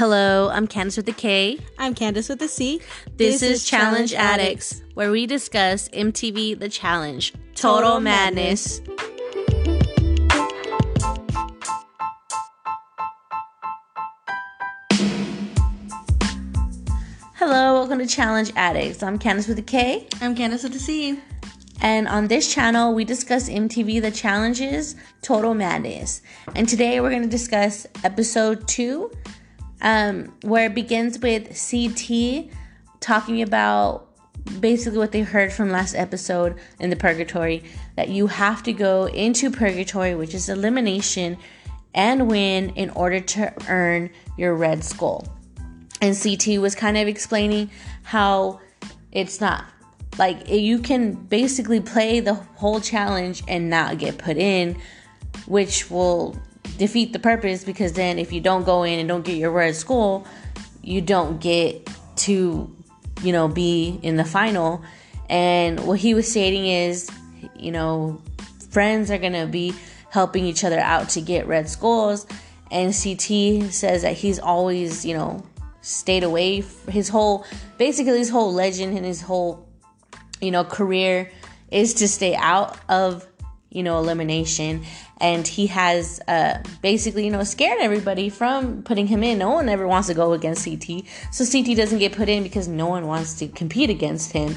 Hello, I'm Candace with a K. I'm Candace with a C. This, is Challenge Addicts, where we discuss MTV The Challenge Total, Total Madness. Hello, welcome to Challenge Addicts. I'm Candace with a K. I'm Candace with a C. And on this channel, we discuss MTV The Challenges Total Madness. And today we're going to discuss episode two, um, where it begins with CT talking about basically what they heard from last episode in the purgatory that you have to go into purgatory, which is elimination, and win in order to earn your red skull. And CT was kind of explaining how it's not like you can basically play the whole challenge and not get put in, which will defeat the purpose because then if you don't go in and don't get your red skull, you don't get to, you know, be in the final. And what he was stating is, you know, friends are gonna be helping each other out to get red skulls. And CT says that he's always, you know, stayed away. His whole, basically, his whole legend and his whole you know, career is to stay out of, you know, elimination. And he has uh, basically, you know, scared everybody from putting him in. No one ever wants to go against CT. So CT doesn't get put in because no one wants to compete against him.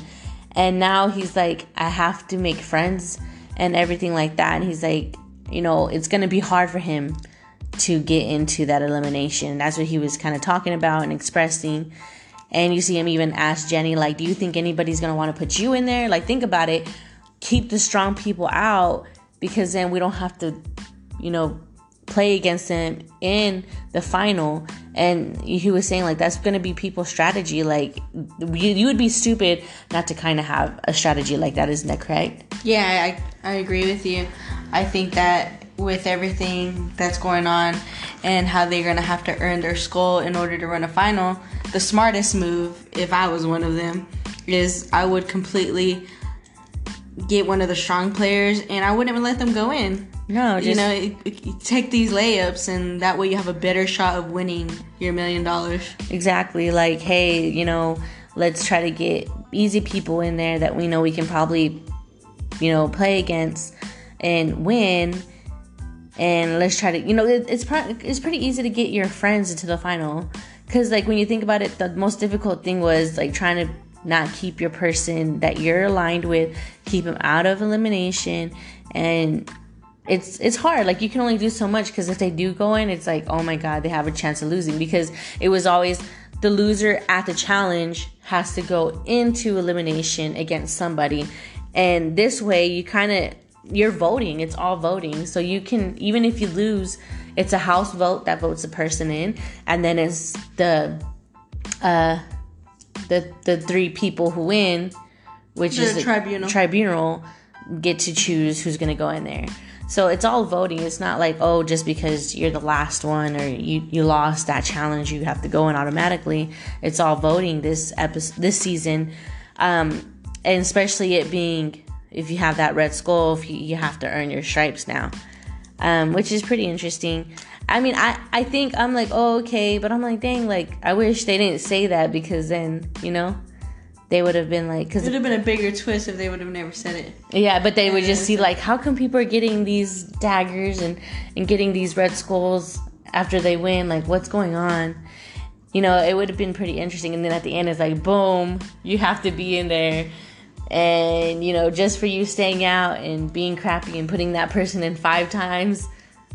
And now he's like, I have to make friends and everything like that. And he's like, you know, it's to be hard for him to get into that elimination. That's what he was kind of talking about and expressing. And you see him even ask Jenny, like, do you think anybody's gonna wanna put you in there? Like, think about it. Keep the strong people out because then we don't have to, you know, play against them in the final. And he was saying, like, that's gonna be people's strategy. Like, you, you would be stupid not to kind of have a strategy like that, isn't that correct? Yeah, I, I agree with you. I think that with everything that's going on and how they're going to have to earn their skull in order to run a final, the smartest move, if I was one of them, is I would completely get one of the strong players and I wouldn't even let them go in. No, just, you know, it, it, take these layups and that way you have a better shot of winning your million dollars. Exactly. Like, hey, you know, let's try to get easy people in there that we know we can probably, you know, play against and win and let's try to you know it, it's pro- it's pretty easy to get your friends into the final because like when you think about it the most difficult thing was like trying to not keep your person that you're aligned with keep them out of elimination. And it's it's hard. Like you can only do so much because if they do go in it's like oh my god they have a chance of losing. Because it was always the loser at the challenge has to go into elimination against somebody. And this way you kind of you're voting. It's all voting. So you can even if you lose, it's a house vote that votes the person in, and then it's the uh the the three people who win, which The is the tribunal. tribunal get to choose who's going to go in there. So it's all voting. It's not like oh just because you're the last one or you you lost that challenge you have to go in automatically. It's all voting this episode this season. Um and especially it being if you have that red skull, if you, you have to earn your stripes now, um, which is pretty interesting. I mean, I, I think I'm like, oh, okay, but I'm like, dang, like, I wish they didn't say that because then, you know, they would have been like, because It would have been a bigger twist if they would have never said it. yeah, but they would just see, like, how come people are getting these daggers and, and getting these red skulls after they win? Like, what's going on? You know, it would have been pretty interesting. And then at the end, it's like, boom, you have to be in there and you know just for you staying out and being crappy and putting that person in five times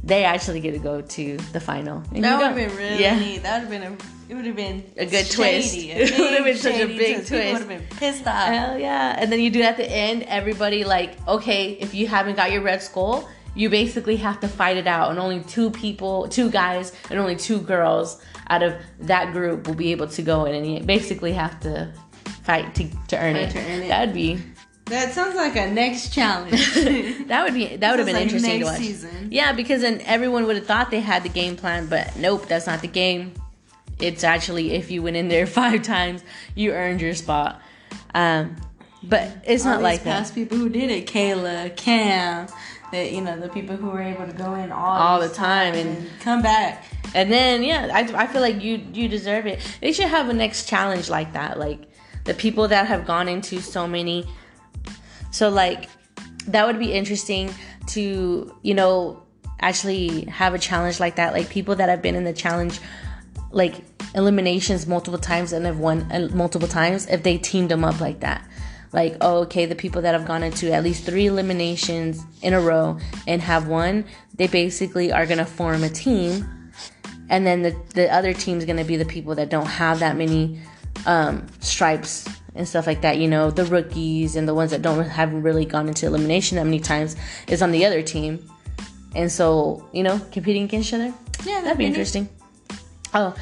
they actually get to go to the final And That you would have been really yeah neat. That would have been a. It would have been A good shady, twist. It would have been such a big People twist. would have been pissed off. hell yeah and then you do at the end everybody like okay if you haven't got your red skull you basically have to fight it out and only two people two guys and only two girls out of that group will be able to go in and you basically have to fight to, to earn Fight it to earn it. that'd be That sounds like a next challenge. that would be that would have been like interesting to watch. season. Yeah, because then everyone would have thought they had the game plan, but nope, that's not the game. It's actually if you went in there five times, you earned your spot. Um, but it's All not like that past people who did it, Kayla, Cam, that you know the people who were able to go in all all the time, and and come back. And then yeah, I, I feel like you you deserve it. They should have a next challenge like that. Like the people that have gone into so many. So like that would be interesting to you know actually have a challenge like that. Like people that have been in the challenge like eliminations multiple times and have won uh, multiple times if they teamed them up like that like oh, okay the people that have gone into at least three eliminations in a row and have won they basically are going to form a team and then the, the other team is going to be the people that don't have that many um, stripes and stuff like that you know the rookies and the ones that don't haven't really gone into elimination that many times is on the other team. And so you know competing against each other? Yeah that'd, that'd be interesting. Oh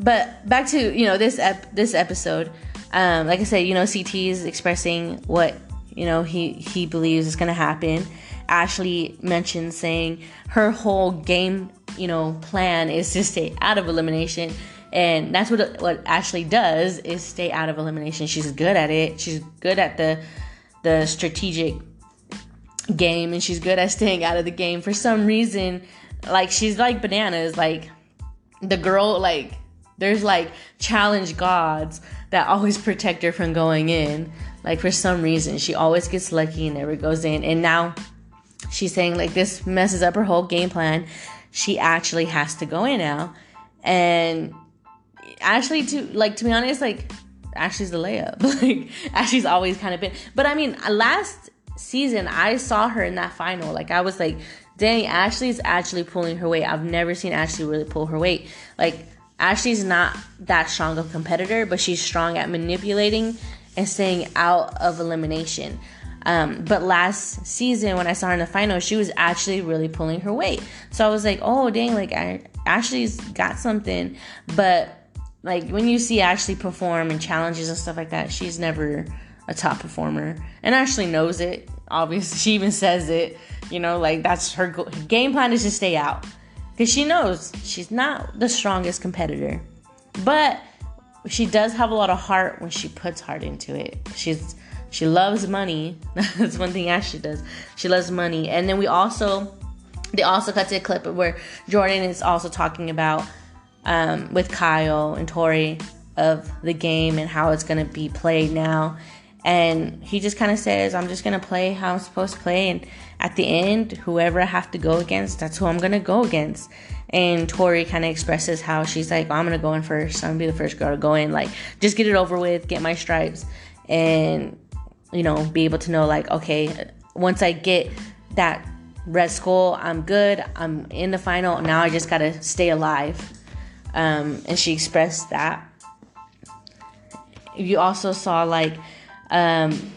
but back to you know this ep- this episode um, like I said, you know, CT is expressing what you know he he believes is going to happen. Ashley mentioned saying her whole game, you know, plan is to stay out of elimination, and that's what what Ashley does is stay out of elimination. She's good at it. She's good at the the strategic game, and she's good at staying out of the game. For some reason, like she's like bananas. Like the girl, like there's like challenge gods that always protect her from going in. Like for some reason, she always gets lucky and never goes in. And now she's saying like this messes up her whole game plan. She actually has to go in now. And Ashley to like to be honest, like Ashley's the layup. like Ashley's always kind of been. But I mean, last season I saw her in that final. Like I was like, dang, Ashley's actually pulling her weight. I've never seen Ashley really pull her weight. Like Ashley's not that strong of a competitor, but she's strong at manipulating and staying out of elimination. Um, but last season, when I saw her in the final, she was actually really pulling her weight. So I was like, oh, dang, like I, Ashley's got something. But like when you see Ashley perform and challenges and stuff like that, she's never a top performer. And Ashley knows it. Obviously, she even says it. You know, like that's her, go- game plan is to stay out because she knows she's not the strongest competitor, but she does have a lot of heart when she puts heart into it. She's she loves money. That's one thing Ashley does. She loves money, and then we also they also cut to a clip where Jordan is also talking about um, with Kyle and Tori of the game and how it's gonna be played now. And he just kind of says, I'm just going to play how I'm supposed to play. And at the end, whoever I have to go against, that's who I'm going to go against. And Tori kind of expresses how she's like, I'm going to go in first. I'm going to be the first girl to go in. Like, just get it over with, get my stripes, and, you know, be able to know, like, okay, once I get that red skull, I'm good. I'm in the final. Now I just got to stay alive. Um, and she expressed that. You also saw, like, um,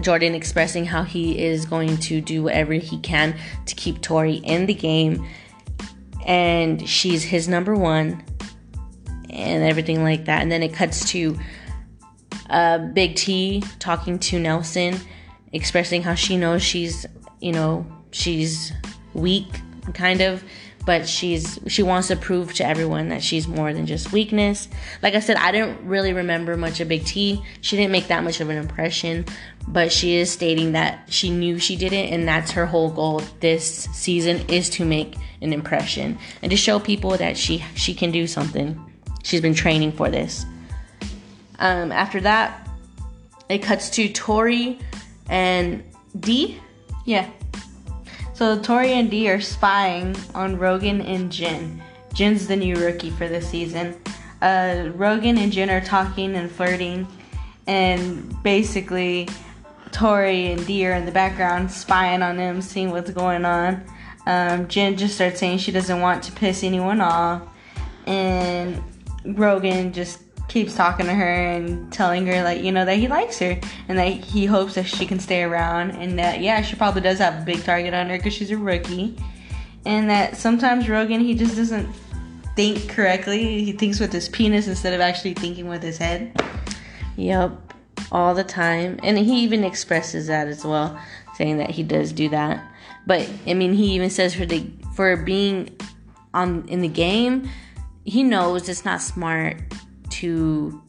Jordan expressing how he is going to do whatever he can to keep Tori in the game, and she's his number one, and everything like that. And then it cuts to uh, Big T talking to Nelson, expressing how she knows she's, you know, she's weak, kind of, but she's she wants to prove to everyone that she's more than just weakness. Like I said, I didn't really remember much of Big T. She didn't make that much of an impression, but she is stating that she knew she didn't and that's her whole goal this season is to make an impression and to show people that she she can do something. She's been training for this. Um, after that, it cuts to Tori and D. Yeah. So Tori and Dee are spying on Rogan and Jen. Jen's the new rookie for this season. Uh, Rogan and Jen are talking and flirting, and basically, Tori and Dee are in the background spying on them, seeing what's going on. Um, Jen just starts saying she doesn't want to piss anyone off, and Rogan just keeps talking to her and telling her like you know that he likes her and that he hopes that she can stay around and that yeah she probably does have a big target on her because she's a rookie. And that sometimes Rogan he just doesn't think correctly. He thinks with his penis instead of actually thinking with his head. Yep all the time. And he even expresses that as well saying that he does do that. But I mean he even says for the for being on in the game he knows it's not smart to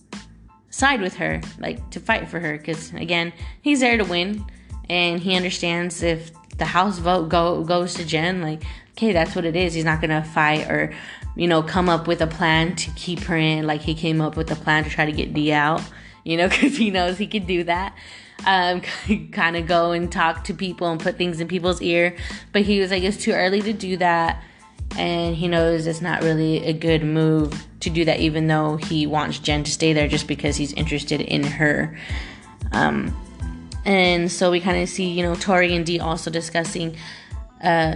side with her, like to fight for her. Because again, he's there to win, and he understands if the House vote go goes to Jen, like okay, that's what it is. He's not gonna fight or you know, come up with a plan to keep her in. Like he came up with a plan to try to get D out, you know, because he knows he could do that. Um, kind of go and talk to people and put things in people's ear. But he was like, it's too early to do that. And he knows it's not really a good move to do that, even though he wants Jen to stay there just because he's interested in her. Um, and so we kind of see, you know, Tori and Dee also discussing uh,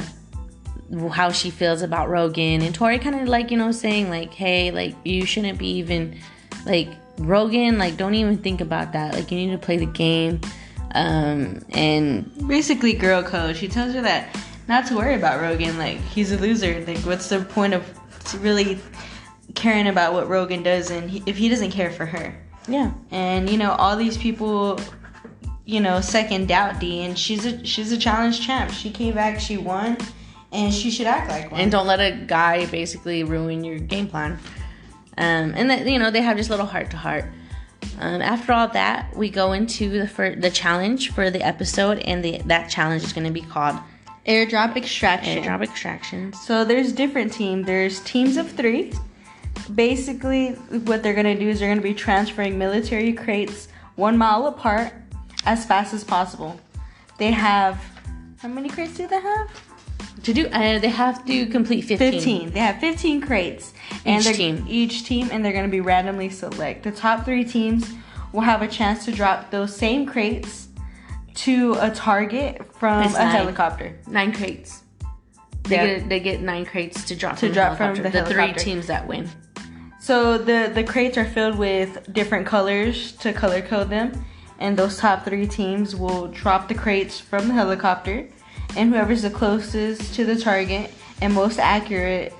how she feels about Rogan. And Tori kind of like, you know, saying, like, hey, like, you shouldn't be even, like, Rogan, like, don't even think about that. Like, you need to play the game. Um, and basically, girl code. She tells her that not to worry about Rogan. Like, he's a loser. Like, what's the point of really caring about what Rogan does and he, if he doesn't care for her? Yeah. And, you know, all these people you know, second doubt D, and she's a she's a challenge champ. She came back, she won, and she should act like one. And don't let a guy basically ruin your game plan. Um, and that you know they have just little heart to heart. Um, after all that, we go into the for the challenge for the episode, and the that challenge is going to be called airdrop extraction. Airdrop extraction. So there's different teams. There's teams of three. Basically, what they're going to do is they're going to be transferring military crates one mile apart as fast as possible. They have how many crates do they have? To do, uh, they have to complete 15. 15. They have 15 crates. And each team. Each team, and they're going to be randomly select. The top three teams will have a chance to drop those same crates to a target from It's a nine. helicopter. Nine crates. They Yeah. get they get nine crates to drop To from drop the from the the three teams that win. So the the crates are filled with different colors to color code them, and those top three teams will drop the crates from the helicopter, and whoever's the closest to the target and most accurate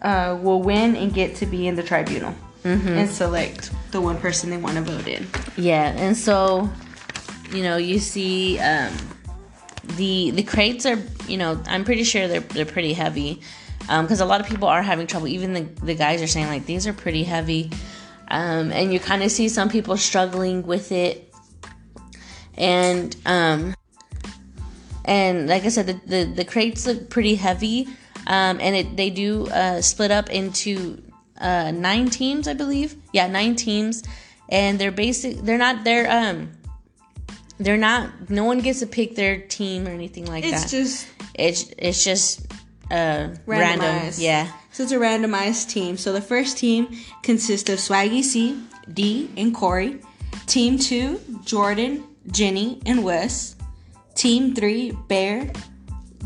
uh, will win and get to be in the tribunal and select the one person they want to vote in. Yeah, and so you know you see um, the the crates are you know I'm pretty sure they're they're pretty heavy because a lot of people are having trouble. Even the the guys are saying like these are pretty heavy, um, and you kind of see some people struggling with it, and um, and like I said, the the, the crates look pretty heavy, um, and it they do uh, split up into uh, nine teams, I believe. Yeah, nine teams, and they're basic. They're not. They're um. They're not. No one gets to pick their team or anything like It's that. It's just it's it's just uh random. Randomized. Yeah. So it's a randomized team. So the first team consists of Swaggy C, D, and Corey. Team two, Jordan, Jenny, and Wes. Team three, Bear,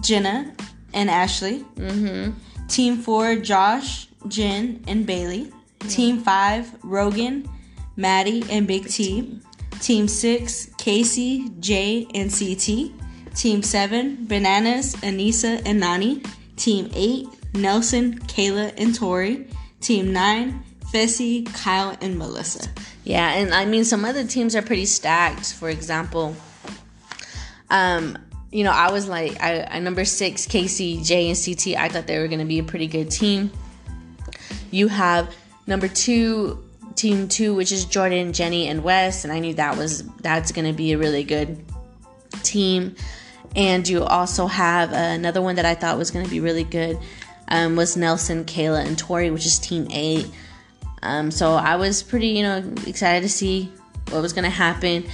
Jenna, and Ashley. Mm-hmm. Team four, Josh, Jen, and Bailey. Team five, Rogan, Maddie, and Big T. Team six, Kaycee, Jay, and CT. Team seven, Bananas, Aneesa, and Nany. Team eight, Nelson, Kayla, and Tori. Team nine, Fessy, Kyle, and Melissa. Yeah, and I mean some other teams are pretty stacked. For example, um, you know, I was like, I, I number six, Kaycee, J, and CT. I thought they were gonna be a pretty good team. You have number two, team two, which is Jordan, Jenny, and Wes, and I knew that was that's gonna be a really good team. And you also have another one that I thought was gonna be really good. Um, was Nelson, Kayla, and Tori, which is team eight. Um, so I was pretty, you know, excited to see what was gonna happen,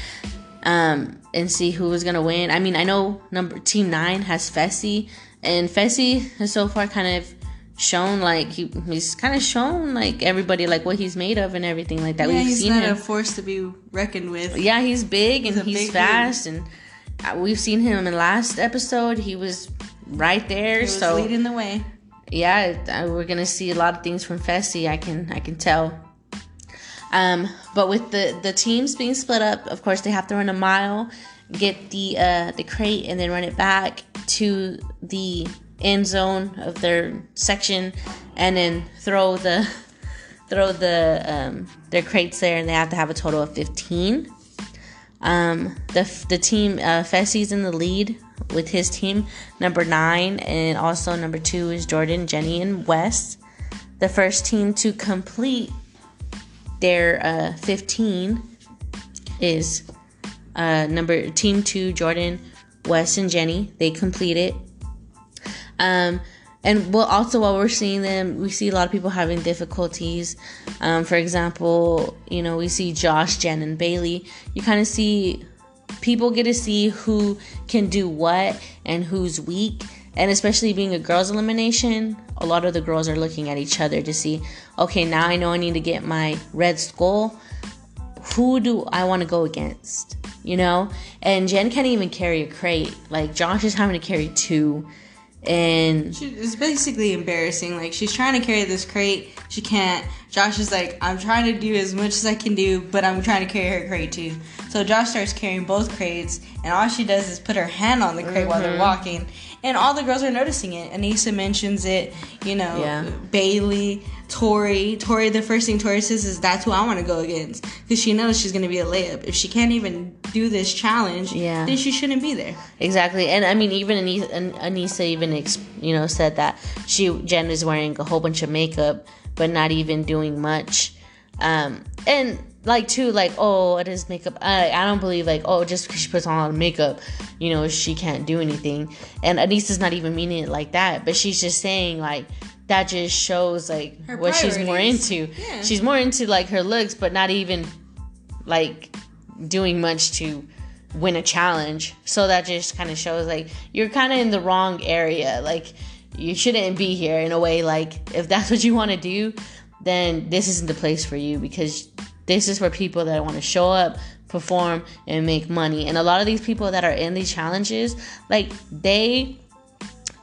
um, and see who was gonna win. I mean, I know number team nine has Fessy, and Fessy has so far kind of shown like he, he's kind of shown like everybody like what he's made of and everything like that. Yeah, We've he's seen not him. a force to be reckoned with. yeah, he's big and He's a he's, big dude. fast, and uh, we've seen him in last episode. He was right there. So leading the way. yeah, we're gonna see a lot of things from Fessy. I can I can tell. Um, but with the the teams being split up, of course they have to run a mile, get the uh, the crate, and then run it back to the end zone of their section, and then throw the throw the um, their crates there, and they have to have a total of fifteen. Um, the the team uh, Fessy's in the lead with his team number nine, and also number two is Jordan, Jenny, and Wes. The first team to complete their uh, fifteen is uh, number team two Jordan, Wes, and Jenny. They complete it. Um, and well, also while we're seeing them, we see a lot of people having difficulties. Um, for example, you know, we see Josh, Jen, and Bailey. You kind of see people get to see who can do what and who's weak. And especially being a girls' elimination, a lot of the girls are looking at each other to see, okay, now I know I need to get my red skull. Who do I want to go against? You know? And Jen can't even carry a crate. Like, Josh is having to carry two and she, it's basically embarrassing. Like she's trying to carry this crate, she can't. Josh is like, I'm trying to do as much as I can do, but I'm trying to carry her crate too. So Josh starts carrying both crates, and all she does is put her hand on the crate mm-hmm. while they're mm-hmm. walking, and all the girls are noticing it. Aneesa mentions it, you know, yeah. Bailey, Tori. Tori, the first thing Tori says is, "That's who I want to go against," because she knows she's going to be a layup. If she can't even do this challenge, yeah. then she shouldn't be there. Exactly, and I mean, even Aneesa, Aneesa even you know said that she Jen is wearing a whole bunch of makeup, but not even doing much. Um, and like too like oh it is makeup. I, I don't believe like oh just because she puts on a lot of makeup you know she can't do anything. And Aneesa's not even meaning it like that but she's just saying like that just shows like her what priorities. she's more into. Yeah. she's more into like her looks but not even like doing much to win a challenge. So that just kind of shows like you're kind of in the wrong area. Like you shouldn't be here in a way like if that's what you want to do then this isn't the place for you because this is for people that want to show up, perform, and make money. And a lot of these people that are in these challenges, like they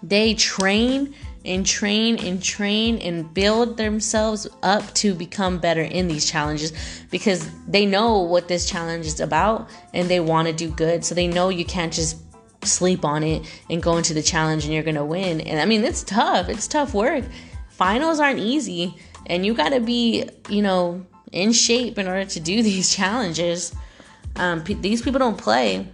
they train and train and train and build themselves up to become better in these challenges because they know what this challenge is about and they want to do good. So they know you can't just sleep on it and go into the challenge and you're going to win. And I mean, it's tough. It's tough work. Finals aren't easy and you got to be, you know, in shape in order to do these challenges. Um, p- these people don't play.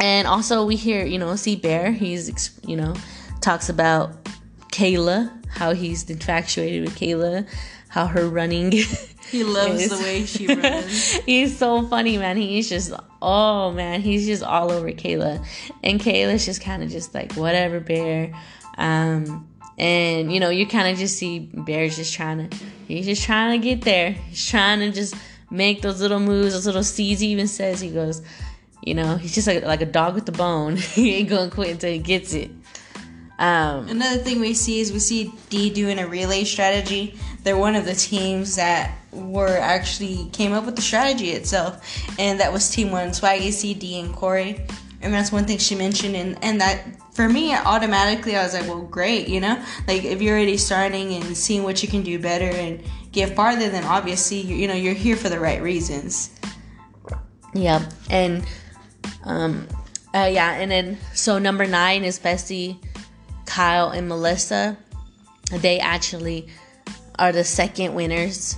And also, we hear, you know, see Bear, he's, you know, talks about Kayla, how he's infatuated with Kayla, how her running. He loves the way she runs. he's so funny, man. He's just, oh man, he's just all over Kayla. And Kayla's just kind of just like, whatever, Bear. Um, and you know, you kind of just see Bear's just trying to, he's just trying to get there. He's trying to just make those little moves, those little seeds. He even says he goes, you know, he's just like like a dog with the bone. he ain't gonna quit until he gets it. Um, Another thing we see is we see D doing a relay strategy. They're one of the teams that were actually came up with the strategy itself, and that was Team One, Swaggy, C, D, and Corey. And that's one thing she mentioned, and and that for me, automatically, I was like, well, great, you know? Like, if you're already starting and seeing what you can do better and get farther, then obviously, you, you know, you're here for the right reasons. Yeah. And, um, uh, yeah. And then, so number nine is Fessy, Kyle, and Melissa. They actually are the second winners.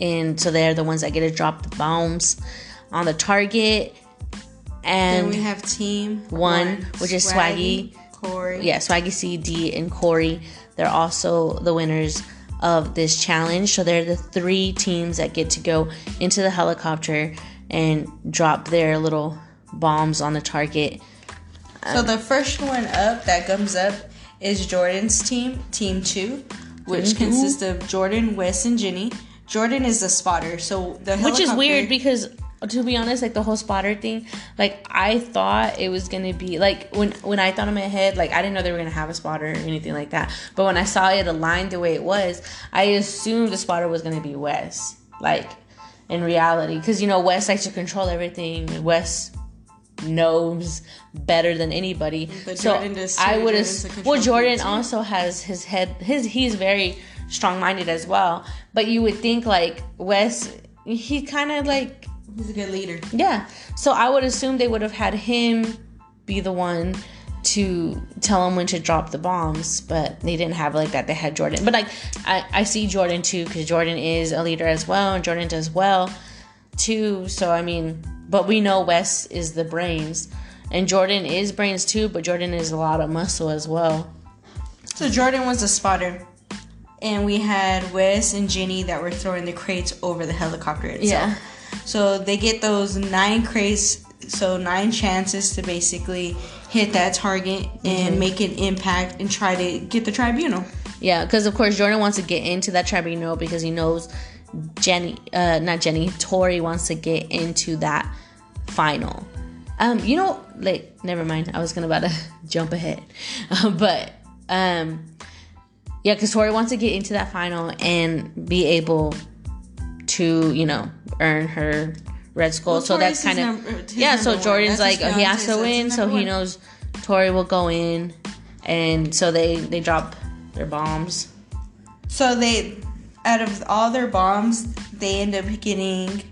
And so they're the ones that get to drop the bombs on the target and then we have team one, one which is Swaggy, Corey. Yeah, Swaggy C, D, and Corey. They're also the winners of this challenge. So they're the three teams that get to go into the helicopter and drop their little bombs on the target. So the first one up that comes up is Jordan's team, Team Two, which mm-hmm. consists of Jordan, Wes, and Jenny. Jordan is the spotter, so the which is weird because to be honest, like the whole spotter thing, like I thought it was gonna be like when when I thought in my head, like I didn't know they were gonna have a spotter or anything like that. But when I saw it aligned the way it was, I assumed the spotter was gonna be Wes. Like in reality, because you know Wes likes to control everything. Wes knows better than anybody. But so I would have. Well, Jordan also has his head. His he's very strong minded as well. But you would think like Wes, he kind of like He's a good leader. Yeah. So I would assume they would have had him be the one to tell him when to drop the bombs, but they didn't have like that. They had Jordan. But like I, I see Jordan too, because Jordan is a leader as well, and Jordan does well too. So I mean, but we know Wes is the brains. And Jordan is brains too, but Jordan is a lot of muscle as well. So Jordan was a spotter. And we had Wes and Jenny that were throwing the crates over the helicopter itself. Yeah. So they get those nine crates, so nine chances to basically hit that target and Mm-hmm. make an impact and try to get the tribunal. Yeah, because of course Jordan wants to get into that tribunal because he knows Jenny, uh, not Jenny, Tori wants to get into that final. Um, you know, like never mind. I was gonna about to jump ahead, but um, yeah, because Tori wants to get into that final and be able to, you know, earn her red skull. Well, so that's kind of number- yeah. So. Jordan's like he has to win, so he one. knows Tori will go in, and so they they drop their bombs. So they, out of all their bombs, they end up getting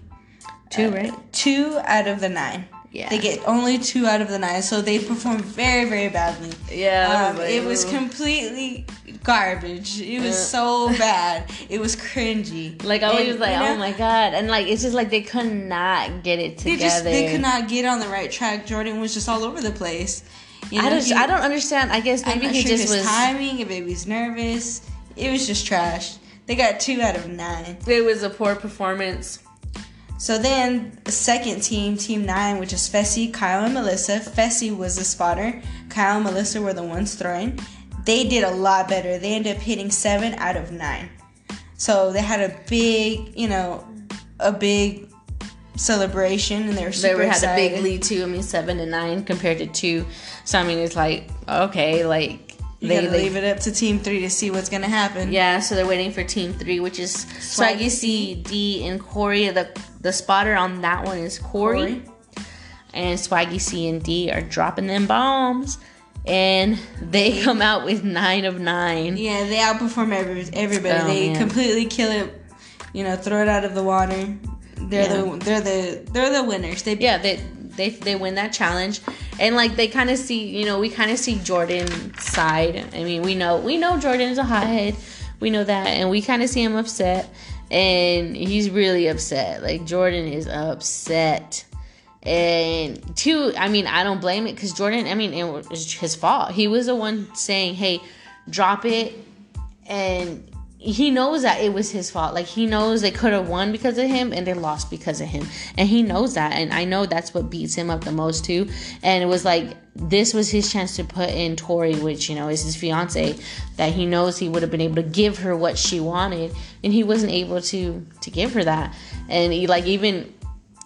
Two, uh, right? Two out of the nine. Yeah. They get only two out of the nine, so they perform very, very badly. Yeah, Um, it was completely garbage. It was Yeah. so bad. It was cringy. Like I was And, like, you know, oh my god, and like it's just like they could not get it together. They just they could not get on the right track. Jordan was just all over the place. You I know, just he- I don't understand. I guess maybe he sure just was. timing. If baby's nervous, it was just trash. They got two out of nine. It was a poor performance. So then, the second team, Team 9, which is Fessy, Kyle, and Melissa. Fessy was the spotter. Kyle and Melissa were the ones throwing. They did a lot better. They ended up hitting 7 out of 9. So they had a big, you know, a big celebration, and they were They super were, had a big lead too. I mean, seven to nine compared to two. So I mean, it's like okay, like You they, they leave it up to Team 3 to see what's gonna happen. yeah. So they're waiting for team three, which is Swaggy C, D, and Corey. The the spotter on that one is Corey. Corey. and Swaggy C and D are dropping them bombs, and they come out with nine of nine. Yeah, they outperform every, everybody. Oh, they man. completely kill it. You know, throw it out of the water. They're Yeah. the they're the they're the winners. They Yeah, they they they win that challenge, and like they kind of see, you know, we kind of see Jordan's side. I mean, we know we know Jordan is a hothead, we know that, and we kind of see him upset, and he's really upset. Like Jordan is upset. And two, I mean, I don't blame it because Jordan, I mean, it was his fault. He was the one saying, hey, drop it. And he knows that it was his fault. Like, he knows they could have won because of him and they lost because of him. And he knows that. And I know that's what beats him up the most, too. And it was like, this was his chance to put in Tori, which, you know, is his fiance, that he knows he would have been able to give her what she wanted. And he wasn't able to to give her that. And he, like, even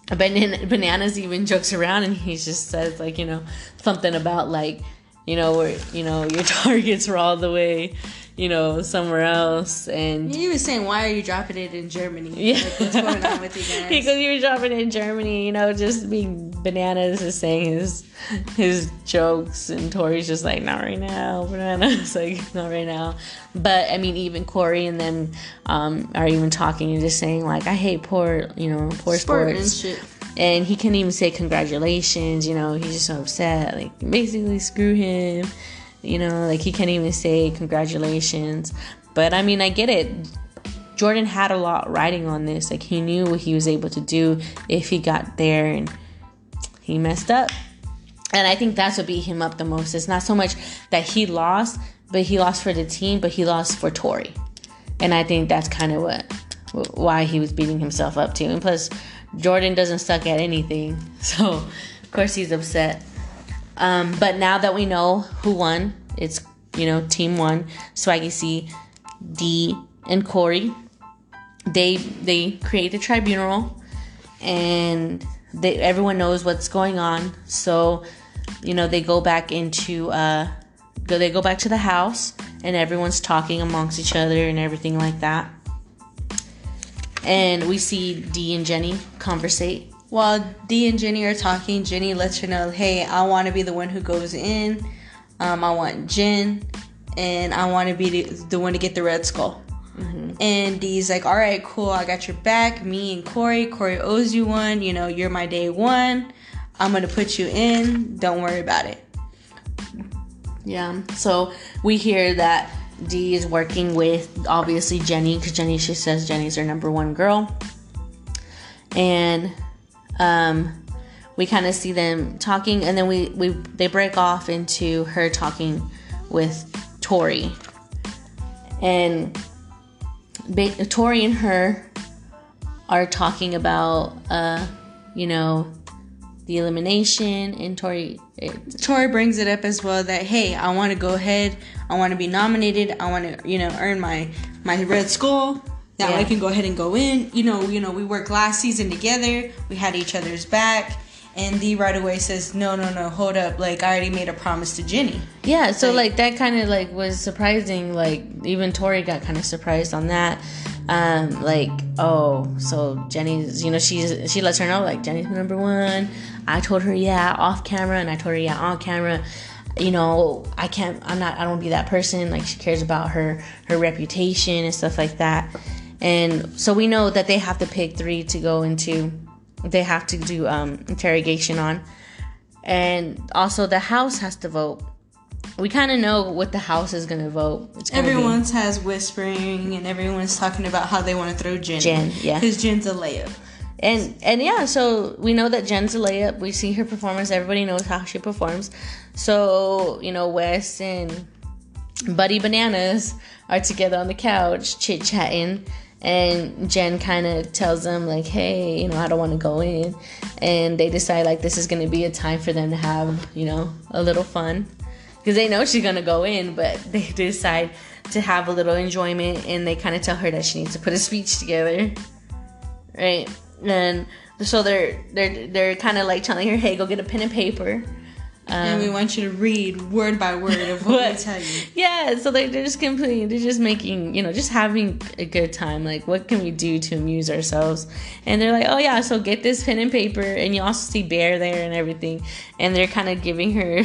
Banan- bananas even jokes around and he just says like you know something about like you know where you know your targets were all the way you know somewhere else and He was saying, "Why are you dropping it in Germany? Yeah. Like, what's going on with you guys?" because you were dropping it in Germany you know just being bananas is saying his his jokes and Tori's just like not right now bananas like not right now but I mean even Corey and them um, are even talking and just saying like I hate poor you know poor sports and he couldn't even say congratulations you know he's just so upset like basically screw him you know like he can't even say congratulations. But i mean i get it. Jordan had a lot riding on this. Like he knew what he was able to do if he got there and he messed up. And i think that's what beat him up the most. It's not so much that he lost but he lost for the team but he lost for tori and i think that's kind of what why he was beating himself up too. And plus jordan doesn't suck at anything. So of course he's upset um, but now that we know who won it's you know team one swaggy c d and corey they they create a tribunal and they everyone knows what's going on. So you know they go back into uh they go back to the house and everyone's talking amongst each other and everything like that. And we see Dee and Jenny conversate While Dee and Jenny are talking, Jenny lets her know, "Hey, I want to be the one who goes in. Um, I want Jen, and I want to be the, the one to get the red skull." And Dee's like, "All right, cool. I got your back. Me and Corey. Corey owes you one. You know, you're my day one. I'm gonna put you in. Don't worry about it." Yeah. So we hear that Dee is working with obviously Jenny because Jenny she says Jenny's her number one girl, and um, we kind of see them talking, and then we we they break off into her talking with Tori, and ba- Tori and her are talking about uh, you know the elimination, and Tori. It, Tori brings it up as well that hey, I want to go ahead. I want to be nominated. I want to, you know, earn my my red skull. That way I can go ahead and go in. You know, you know, we worked last season together. We had each other's back. And Dee right away says, "No, no, no, hold up! Like I already made a promise to Jenny." yeah, so Like- like that kind of like was surprising. Like even Tori got kind of surprised on that. Um, like oh, so Jenny's, you know, she's she lets her know like Jenny's number one. I told her yeah off camera, and I told her yeah on camera. You know, I can't. I'm not. I don't be that person. Like she cares about her her reputation and stuff like that. And so we know that they have to pick three to go into. They have to do um, interrogation on, and also the house has to vote. We kind of know what the house is gonna vote. It's gonna be- Everyone's has whispering, and everyone's talking about how they want to throw Jen. Jen, yeah. because Jen's a layup. And and yeah, so we know that Jen's a layup. We see her performance. Everybody knows how she performs. So you know, Wes and Buddy Bananas are together on the couch chit chatting, and Jen kind of tells them like, "Hey, you know, I don't want to go in," and they decide like this is gonna be a time for them to have you know a little fun because they know she's gonna go in, but they decide to have a little enjoyment, and they kind of tell her that she needs to put a speech together right? And so they're they're they're kind of like telling her, "Hey, go get a pen and paper." And Um, we want you to read word by word of what, we tell you. yeah, so they, they're just completely, they're just making, you know, just having a good time. Like, what can we do to amuse ourselves? And they're like, oh yeah, so get this pen and paper, and you also see Bear there and everything, and they're kind of giving her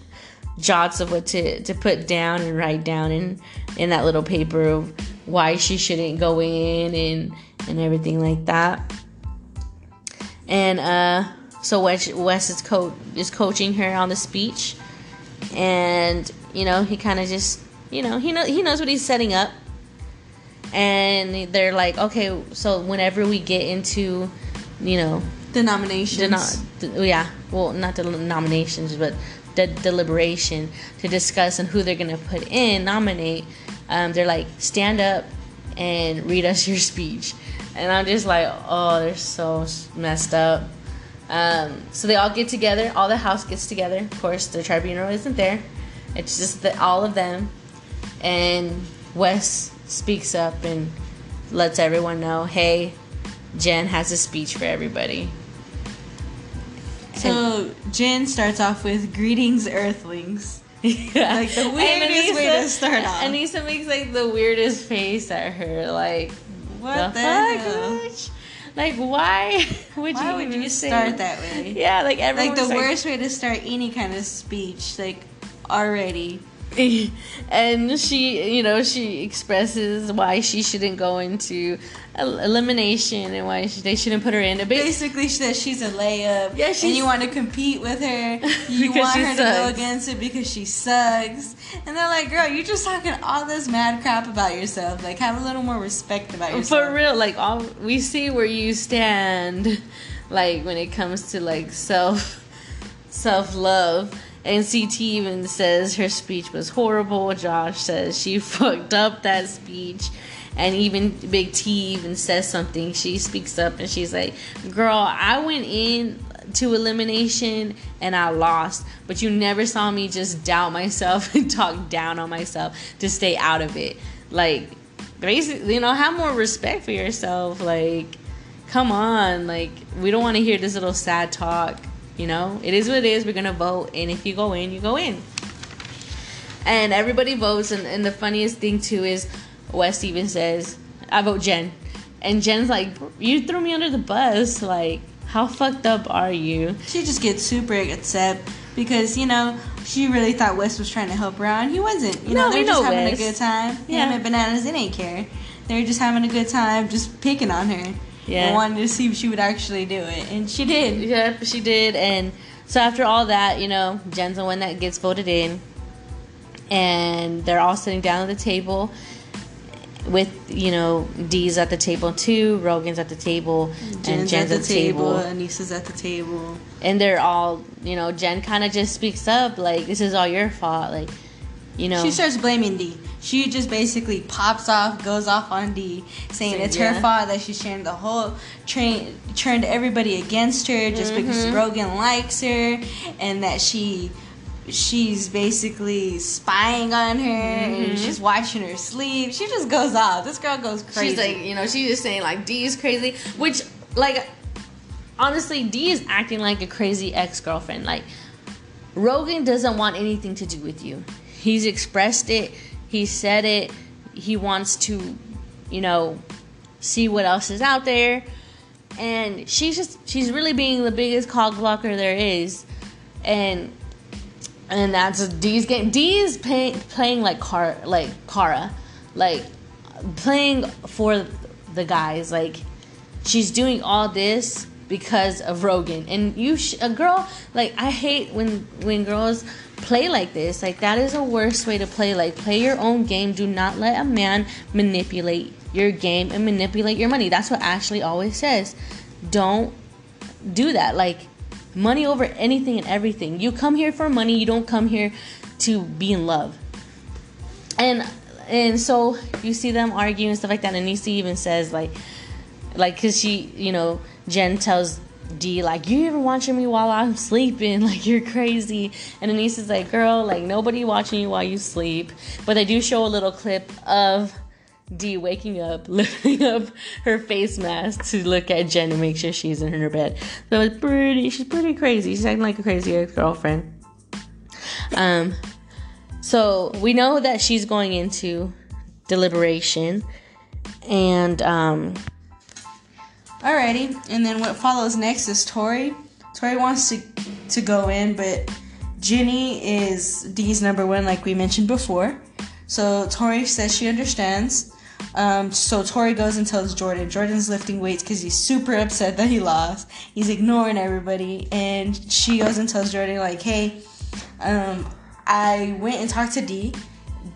jots of what to to put down and write down in in that little paper of why she shouldn't go in and and everything like that. And uh, so Wes, Wes is co- is coaching her on the speech, and you know he kind of just you know he know he knows what he's setting up, and they're like, okay, so whenever we get into, you know, The nominations. the not, yeah, well, not the nominations, but the deliberation to discuss and who they're gonna put in, nominate. Um, they're like, stand up and read us your speech, and I'm just like, oh, they're so messed up. Um, so they all get together. All the house gets together. Of course, the tribunal isn't there. It's just the, all of them, and Wes speaks up and lets everyone know, hey, Jen has a speech for everybody. So Jen starts off with greetings, Earthlings. Yeah. Like the And weirdest way Aneesa- to start off. Aneesa makes like the weirdest face at her, like What the, fuck, hell? bitch? Like why would Why you would you say- start that way? Yeah, like everyone. Like the worst way to start any kind of speech, like already. and she, you know, she expresses why she shouldn't go into el- elimination and why she, they shouldn't put her in. Basically, she says she's a layup. Yeah, and you want to compete with her. You want her to go against it because she sucks. And they're like, girl, you're just talking all this mad crap about yourself. Like, have a little more respect about yourself. For real, like all we see where you stand, like when it comes to like self self love. And CT even says her speech was horrible. Josh says she fucked up that speech. And even Big T even says something. She speaks up and she's like, Girl, I went in to elimination and I lost, but you never saw me just doubt myself and talk down on myself to stay out of it. Like, basically, you know, have more respect for yourself. Like, come on. Like, we don't want to hear this little sad talk. You know, it is what it is. We're gonna vote, and if you go in, you go in. And everybody votes, and, and the funniest thing too is Wes even says, "I vote Jen," and Jen's like, "You threw me under the bus. Like, how fucked up are you?" She just gets super upset because, you know, she really thought Wes was trying to help her out, and he wasn't. You No, know, they're just know having a good time. Yeah. Him and Bananas, they didn't care. They were just having a good time, just picking on her. Yeah. And wanted to see if she would actually do it. And she did. Yep, she did. And so after all that, you know, Jen's the one that gets voted in. And they're all sitting down at the table with, you know, Dee's at the table too, Rogan's at the table, and Jen's at the table. Aneesa's at the table. And they're all, you know, Jen kind of just speaks up, like, this is all your fault. Like, you know. She starts blaming D. She just basically pops off, goes off on D, saying it's Yeah. her fault that she's turned the whole train turned everybody against her just because Mm-hmm. Rogan likes her, and that she she's basically spying on her and she's watching her sleep. She just goes off. This girl goes crazy. She's like, you know, she's just saying like D is crazy, which like honestly, D is acting like a crazy ex girlfriend. Like Rogan doesn't want anything to do with you. He's expressed it. He said it. He wants to, you know, see what else is out there. And she's just she's really being the biggest cog blocker there is. And and that's D's game. D's playing like car like Kara, like playing for the guys. Like she's doing all this because of Rogan. And you, sh- a girl, like I hate when when girls play like this. Like that is a worst way to play. Like play your own game. Do not let a man manipulate your game and manipulate your money. That's what Ashley always says. Don't do that. Like money over anything and everything. You come here for money. You don't come here to be in love. And and so you see them argue and stuff like that. And Nisi even says like like because she you know Jen tells D like you even watching me while I'm sleeping? Like you're crazy. And Aneesa's like girl like nobody watching you while you sleep. But they do show a little clip of D waking up lifting up her face mask to look at Jen and make sure she's in her bed. So it's pretty she's pretty crazy. She's acting like a crazy ex-girlfriend. Um so we know that she's going into deliberation and um Alrighty, and then what follows next is Tori. Tori wants to to go in, but Jenny is D's number one, like we mentioned before. So Tori says she understands. Um, so Tori goes and tells Jordan. Jordan's lifting weights because he's super upset that he lost. He's ignoring everybody, and she goes and tells Jordan like, "Hey, um, I went and talked to D.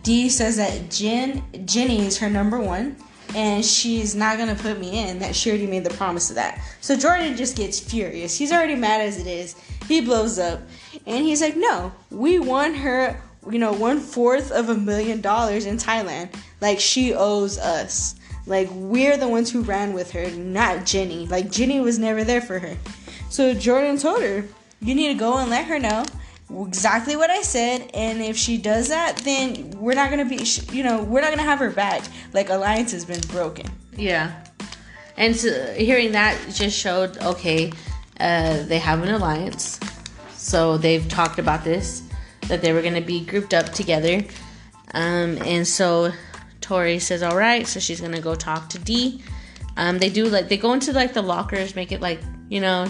D says that Jen Jenny is her number one, and she's not gonna put me in. That she already made the promise of that. So Jordan just gets furious. He's already mad as it is. He blows up, and he's like, "No, we won her. You know, one fourth of a million dollars in Thailand. Like she owes us. Like we're the ones who ran with her, not Jenny. Like Jenny was never there for her. So Jordan told her, you need to go and let her know." Exactly what I said, and if she does that, then we're not gonna be, you know, we're not gonna have her back. Like alliance has been broken. Yeah. And hearing that just showed okay, uh, they have an alliance. So they've talked about this, that they were to be grouped up together. Um, and so Tori says, all right. So she's to go talk to D. Um, they do like, they go into like the lockers, make it like, you know,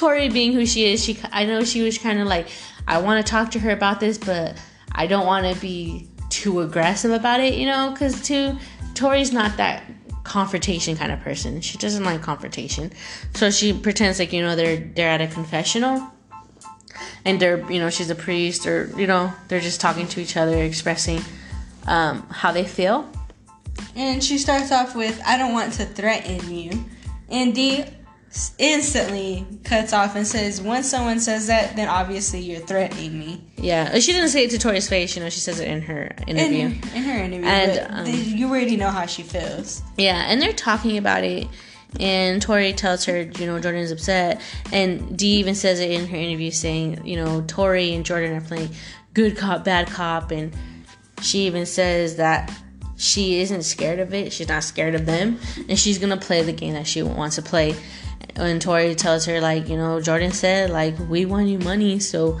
Tori being who she is, she I know she was kind of like, I want to talk to her about this, but I don't want to be too aggressive about it, you know, because too Tori's not that confrontation kind of person. She doesn't like confrontation, so she pretends like you know they're they're at a confessional, and they're you know she's a priest or you know they're just talking to each other, expressing um, how they feel. And she starts off with, I don't want to threaten you. And D instantly cuts off and says, Once someone says that, then obviously you're threatening me. Yeah, she didn't say it to Tori's face. You know, she says it in her interview. In, in her interview. And, um, you already know how she feels. Yeah, and they're talking about it, and Tori tells her, you know, Jordan's upset, and Dee even says it in her interview, saying, you know, Tori and Jordan are playing good cop, bad cop, and she even says that she isn't scared of it. She's not scared of them, and she's gonna play the game that she wants to play. And Tori tells her, like, you know, Jordan said, like, we want you money, so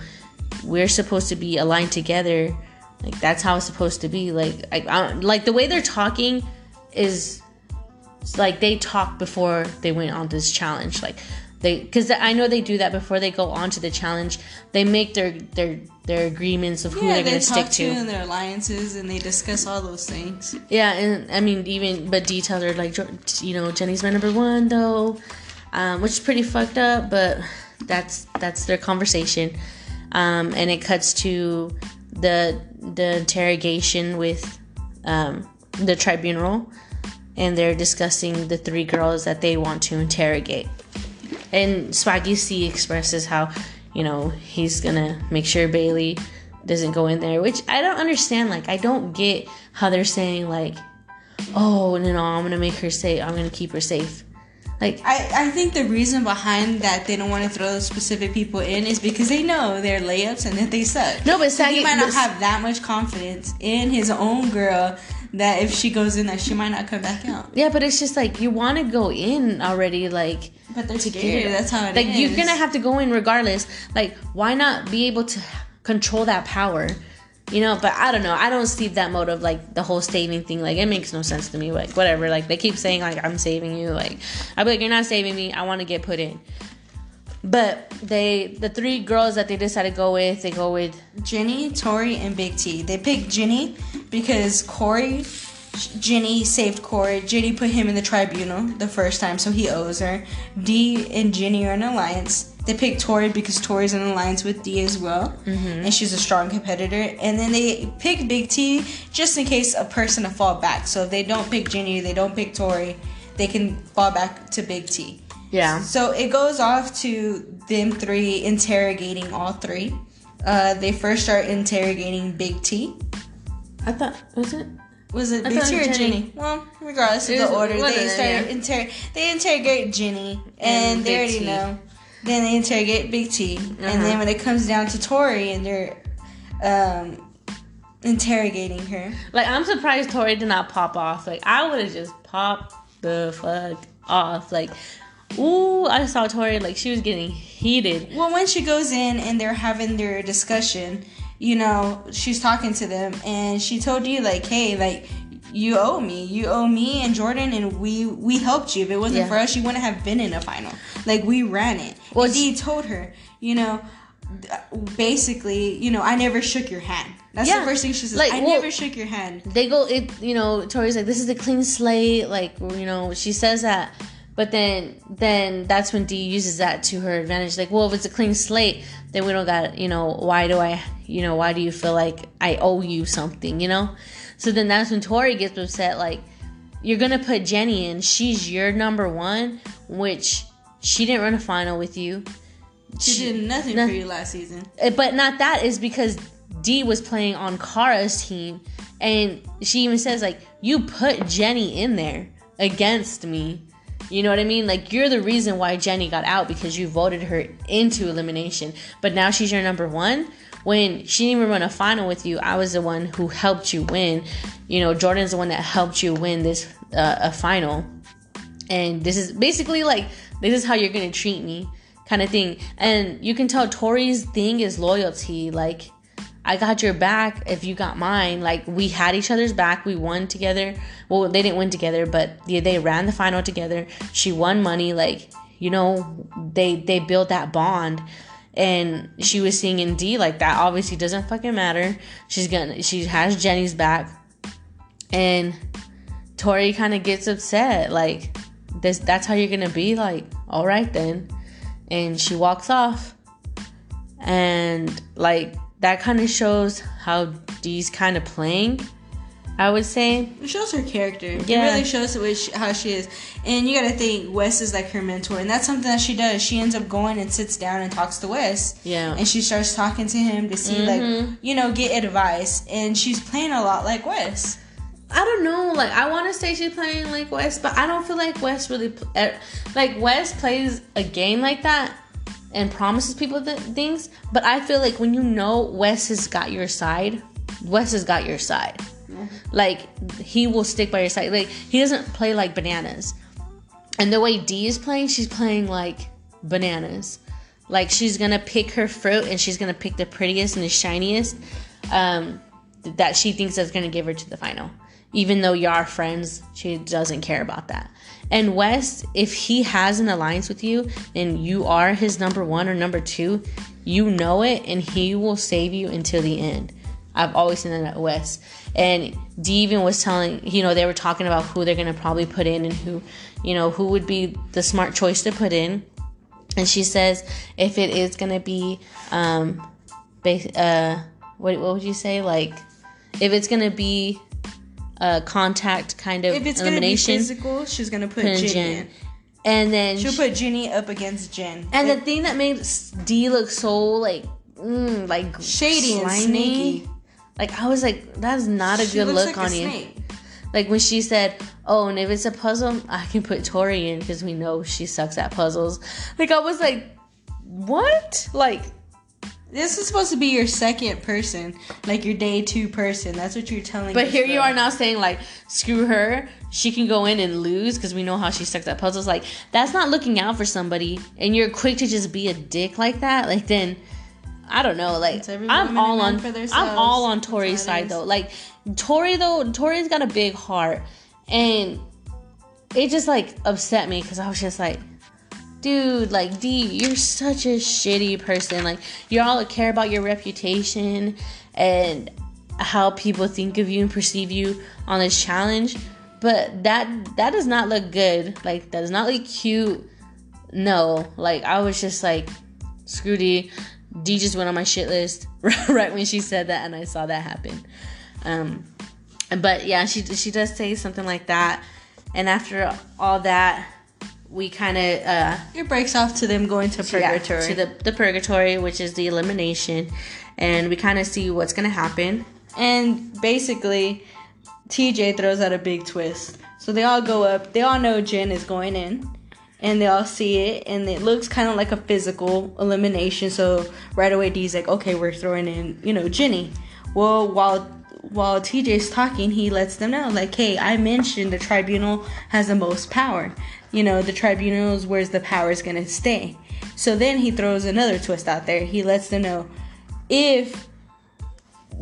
we're supposed to be aligned together. Like that's how it's supposed to be. Like, I, I, like the way they're talking is like they talked before they went on this challenge. Like they, because I know they do that before they go on to the challenge. They make their their their agreements of who Yeah, they're they gonna stick to. to and their alliances and they discuss all those things. Yeah, and I mean, even but details are like, you know, Jenny's my number one though, um, which is pretty fucked up, but that's that's their conversation, um, and it cuts to the the interrogation with um, the tribunal, and they're discussing the three girls that they want to interrogate, and Swaggy C expresses how, you know, he's gonna make sure Bayleigh doesn't go in there, which I don't understand. Like, I don't get how they're saying like, "Oh, no, no, I'm gonna make her safe. I'm gonna keep her safe." Like, I, I think the reason behind that they don't want to throw specific people in is because they know they're layups and that they suck. no, but So he might not have that much confidence in his own girl that if she goes in there, she might not come back out. Yeah, but it's just like you want to go in already, like But they're to scared. get- That's how it is. like you're gonna have to go in regardless. Like, why not be able to control that power? You know, but I don't know. I don't see that motive, like the whole saving thing. Like, it makes no sense to me. Like, whatever. Like, they keep saying like I'm saving you. Like, I'd be like, you're not saving me. I want to get put in. But they, the three girls that they decided to go with, they go with Jenny, Tori, and Big T. They picked Jenny because Corey, Jenny saved Corey. Jenny put him in the tribunal the first time, so he owes her. D and Jenny are in an alliance. They picked Tori because Tori's in alliance with D as well, and she's a strong competitor. And then they pick Big T just in case a person to fall back. So if they don't pick Jenny, they don't pick Tori, they can fall back to Big T. yeah. So it goes off to them three interrogating all three. Uh, they first start interrogating Big T. I thought was it? Was it T or Jenny? Jenny. Well, regardless of the order, they them, start yeah. inter- they interrogate Jenny, and, And they already T. know. Then they interrogate Big T, Uh-huh. and then when it comes down to Tori, and they're um, interrogating her. Like I'm surprised Tori did not pop off. Like I would have just popped the fuck off. Like, ooh, I saw Tori like she was getting heated. Well, when she goes in and they're having their discussion, you know, she's talking to them and she told you like, "Hey, like you owe me. You owe me and Jordan and we we helped you. If it wasn't Yeah. for us, you wouldn't have been in a final. Like we ran it." Well, Dee told her, you know, basically, you know, I never shook your hand. That's Yeah. the first thing she says. Like, I well- never shook your hand. They go it you know, Tori's like, This is a clean slate, like you know, she says that. But then then that's when Dee uses that to her advantage. Like, well if it's a clean slate, then we don't got you know, why do I you know, why do you feel like I owe you something, you know? So then that's when Tori gets upset, like, you're gonna put Jenny in, she's your number one, which she didn't run a final with you. She did nothing no- for you last season. Uh, but not that is because Dee was playing on Kara's team, and she even says like, "You put Jenny in there against me." You know what I mean? Like you're the reason why Jenny got out because you voted her into elimination. But now she's your number one. When she didn't even run a final with you, I was the one who helped you win. You know, Jordan's the one that helped you win this uh, a final and this is basically like this is how you're gonna treat me kind of thing and you can tell tori's thing is loyalty like i got your back if you got mine. Like we had each other's back. We won together. Well they didn't win together but they, ran the final together. She won money. Like you know they they built that bond. And she was seeing in D like that. Obviously doesn't fucking matter. She's gonna she has Jenny's back. And Tori kind of gets upset. Like this that's how you're to be? Like all right then. And she walks off. And like that kind of shows how Dee's kind of playing. I would say. It shows her character. Yeah. It really shows how she is. And you gotta think, Wes is like her mentor. And that's something that she does. She ends up going and sits down and talks to Wes. Yeah. And she starts talking to him to see, Mm-hmm. like, you know, get advice. And she's playing a lot like Wes. I don't know. Like I want to say she's playing like Wes, but I don't feel like Wes really pl- eh, like Wes plays a game like that and promises people th- things. But I feel like when you know Wes has got your side, Wes has got your side. Like he will stick by your side. Like he doesn't play like bananas. And the way D is playing, she's playing like bananas. Like she's gonna pick her fruit and she's gonna pick the prettiest and the shiniest um, that she thinks is gonna give her to the final. Even though you are friends, she doesn't care about that. And Wes, if he has an alliance with you and you are his number one or number two, you know it and he will save you until the end. I've always seen that at Wes. And D even was telling, you know, they were talking about who they're gonna probably put in and who, you know, who would be the smart choice to put in. And she says if it is gonna be, um, bas- uh, what what would you say? Like, if it's gonna be a contact kind of If it's gonna be elimination, physical, she's gonna put put in Jenny Jen. in. and then She'll she- put Jenny up against Jen. and the thing that made D look so like mm, like Shady and sneaky. Like I was like, that's not a She good look like on you. snake. Like when she said, "Oh, and if it's a puzzle, I can put Tori in because we know she sucks at puzzles." Like I was like, "What?" Like This is supposed to be your second person, like your day two person. That's what you're telling. But here you are now saying like, screw her. She can go in and lose because we know how she sucks at puzzles. Like that's not looking out for somebody, and you're quick to just be a dick like that. Like then, I don't know. Like I'm all on. I'm all on Tori's side though. Like Tori though, Tori's got a big heart, and it just like upset me because I was just like. Dude, like D, you're such a shitty person. Like you all care about your reputation and how people think of you and perceive you on this challenge, but that that does not look good. Like that does not look cute. No, like I was just like, screw D. D just went on my shit list right when she said that, and I saw that happen. Um, but yeah, she she does say something like that, and after all that, we kind of uh It breaks off to them going to yeah, purgatory. to the the purgatory, which is the elimination, and we kind of see what's gonna happen. and basically, TJ throws out a big twist. So they all go up. They all know Jen is going in, and they all see it, and it looks kind of like a physical elimination. So right away, D's like, "Okay, we're throwing in, you know, Jenny." Well, while while TJ's talking, he lets them know, like, "Hey, I mentioned the tribunal has the most power. You know, the tribunal is where's the power is gonna stay." So then he throws another twist out there. He lets them know if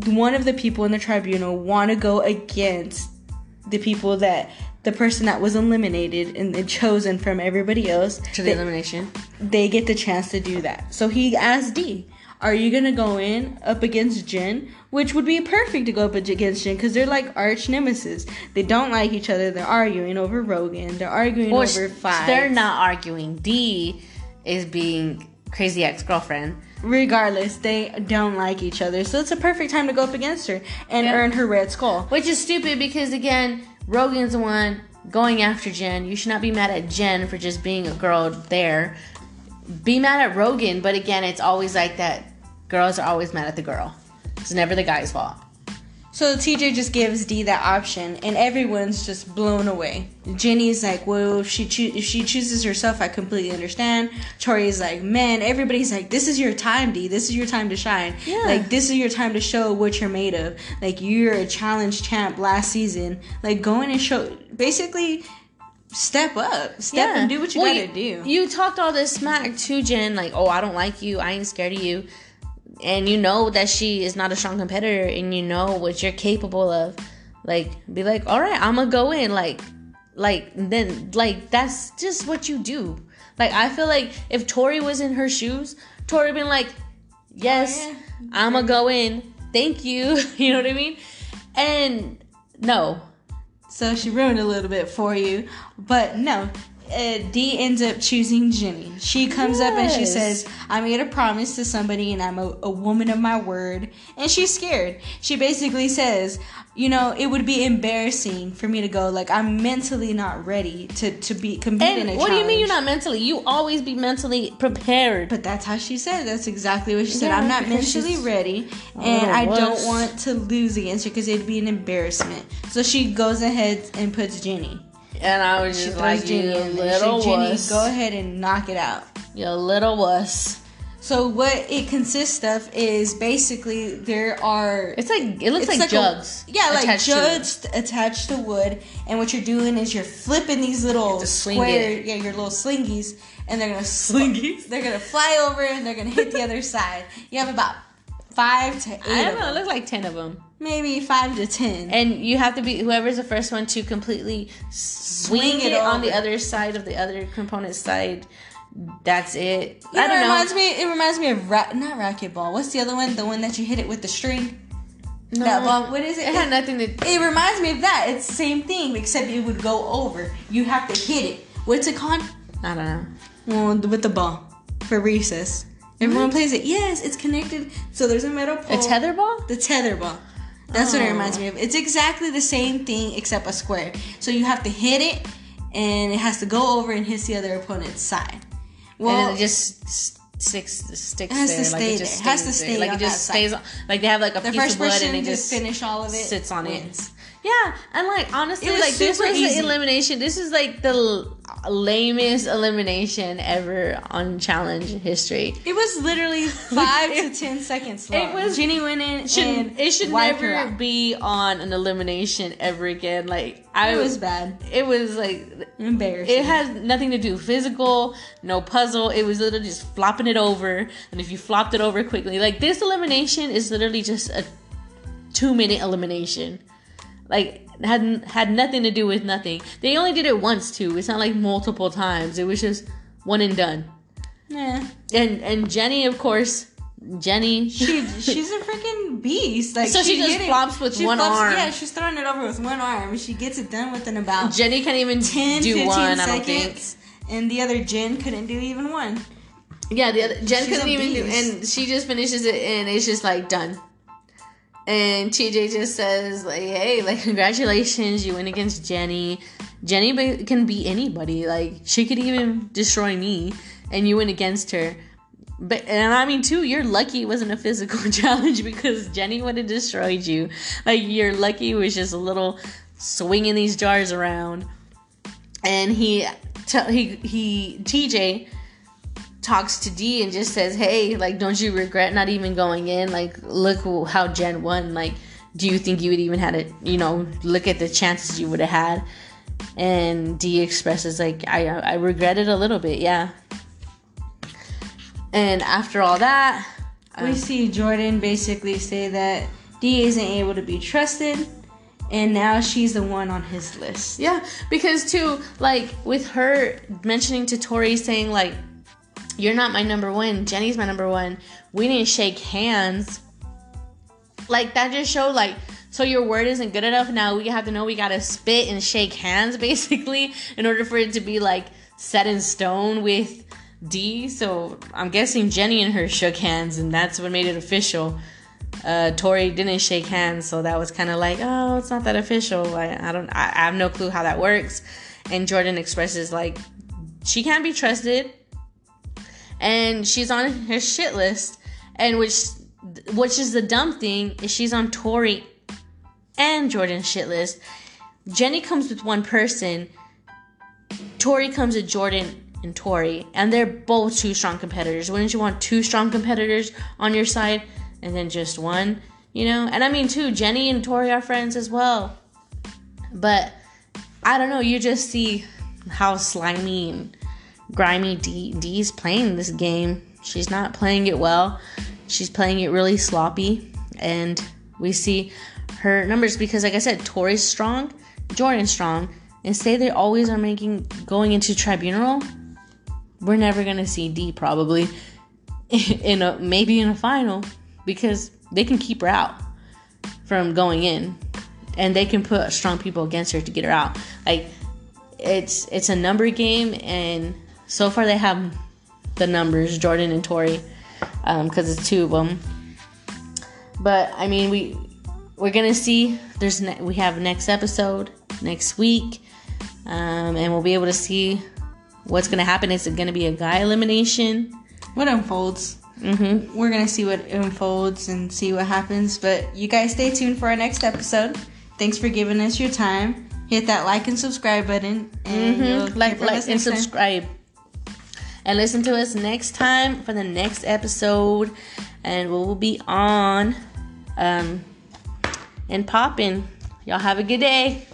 one of the people in the tribunal want to go against the people that the person that was eliminated and then chosen from everybody else To the they, elimination. they get the chance to do that so he asked d are you gonna go in up against jen which would be perfect to go up against jen because they're like arch nemesis they don't like each other they're arguing over rogan they're arguing Or over five they're not arguing. D is being crazy ex girlfriend. regardless they don't like each other so it's a perfect time to go up against her and Yeah. earn her red skull Which is stupid because again, Rogan's the one going after Jen. You should not be mad at Jen for just being a girl there. Be mad at Rogan, but again, it's always like that. Girls are always mad at the girl. It's never the guy's fault. So the TJ just gives D that option, and everyone's just blown away. Jenny's like, "Well, if she choo- if she chooses herself, I completely understand." Tori's like, "Man, everybody's like, this is your time, D. This is your time to shine. Yeah. Like, this is your time to show what you're made of. Like, you're a challenge champ last season. Like, go in and show. Basically, step up, step and do what you Well, gotta do." You talked all this smack to Jen, like, oh, I don't like you, I ain't scared of you. And you know that she is not a strong competitor and you know what you're capable of. Like, be like, all right, I'm gonna go in. Like, like, then, like, that's just what you do. Like, I feel like if Tori was in her shoes, Tori been like, yes, Oh, yeah. I'm gonna go in. Thank you. you know what I mean? And no, So she ruined a little bit for you, but no. Uh, D ends up choosing Jenny. She comes up and she says, I made a promise to somebody and I'm a, a woman of my word. And she's scared. She basically says, You know, it would be embarrassing for me to go. Like, I'm mentally not ready to, to be compete in and a what do you mean you're not mentally? You always be mentally prepared. But that's how she said. That's exactly what she said. Yeah, I'm not mentally ready, and little I don't want to lose against her because it'd be an embarrassment. So she goes ahead and puts Jenny. And I was just like, Jenny you little Jenny, wuss. go ahead and knock it out. You little wuss. So what it consists of is basically there are It's like it looks like, a- jugs. yeah, like jugs attached to wood, and what you're doing is you're flipping these little square, it. yeah, your little slingies, and they're gonna slingies. They're gonna fly over and they're gonna hit the other side. You have about five to eight. I don't know. It looks like ten of them. maybe five to ten. And you have to be whoever's the first one to completely swing, it it, on the other side of the other component side. That's it. You I know, don't it know. reminds me. It reminds me of ra- not racquetball. What's the other one? The one that you hit it with the string. No. That ball. What is it? It had nothing to. It reminds me of that. It's the same thing, except it would go over. You have to hit it. What's it called? I don't know. Well, with the ball for recess. Everyone plays it. Yes, it's connected. So there's a metal pole. A tether ball? The tether ball. That's what it Oh. reminds me of. It's exactly the same thing except a square. So you have to hit it, and it has to go over and hit the other opponent's side. Well, and it just sticks It has there. to like it just there. Has to there. stay Like on it just stays on. Like they have like a The piece first of wood and they just finish all of it sits on wins. it. Yeah, and like honestly, like this was easy. the elimination. This is like the lamest elimination ever on challenge history. It was literally five to ten seconds long. It was- Jenny went in Should, it should never be on an elimination ever again. Like I It was bad, It was like embarrassing. it has nothing to do physical, no puzzle. It was literally just flopping it over, and if you flopped it over quickly, like this elimination is literally just a two minute elimination. Like had had nothing to do with nothing. They only did it once too. It's not like multiple times. It was just one and done. yeah. And and Jenny, of course, Jenny. She she's a freaking beast. Like So she just flops with she one arm. Yeah, she's throwing it over with one arm. She gets it done within about Jenny can't even 10, do 15 one. Seconds. And the other Jen couldn't do even one. Yeah, the other Jen She's couldn't even do, and she just finishes it, and it's just like done. And TJ just says like, "Hey, like congratulations, you win against Jenny. Jenny can beat anybody. Like she could even destroy me, and you win against her." But and I mean too, you're lucky it wasn't a physical challenge because Jenny would have destroyed you. Like you're lucky it was just a little swinging these jars around, and he t- he he TJ talks to D and just says, "Hey, like, don't you regret not even going in? Like, look how Jen won. Like, do you think you would even had it? You know, look at the chances you would have had." And D expresses like, "I I regret it a little bit, yeah." And after all that, we um, see Jordan basically say that D isn't able to be trusted, and now she's the one on his list. Yeah, because too, like with her mentioning to Tori saying like, "You're not my number one. Jenny's my number one. We didn't shake hands." Like that just showed like, so your word isn't good enough. Now we have to know we gotta spit and shake hands basically in order for it to be like set in stone with D. So I'm guessing Jenny and her shook hands, and that's what made it official uh Tori didn't shake hands, so that was kind of like, oh, it's not that official. I, I don't, I, I have no clue how that works. And Jordan expresses like she can't be trusted, and she's on his shit list, and which, which is the dumb thing is she's on Tori and Jordan's shit list. Jenny comes with one person. Tori comes with Jordan and Tori, and they're both two strong competitors. Wouldn't you want two strong competitors on your side and then just one? You know? And I mean, too, Jenny and Tori are friends as well. But I don't know, you just see how slimy and grimy D D's playing this game. She's not playing it well. She's playing it really sloppy. And we see her numbers because like I said, Tori's strong, Jordan's strong, and say they always are making going into tribunal, we're never gonna see D probably in a maybe in a final because they can keep her out from going in and they can put strong people against her to get her out like it's it's a number game and so far they have the numbers jordan and tori because it's two of them but i mean we we're gonna see there's ne- we have next episode next week um, and we'll be able to see what's gonna happen is it gonna be a guy elimination What unfolds? mm-hmm. We're gonna see what unfolds and see what happens. But you guys stay tuned for our next episode. Thanks for giving us your time. Hit that like and subscribe button, and Mm-hmm. like like and time. subscribe and listen to us next time for the next episode. And we'll be on um and popping. Y'all have a good day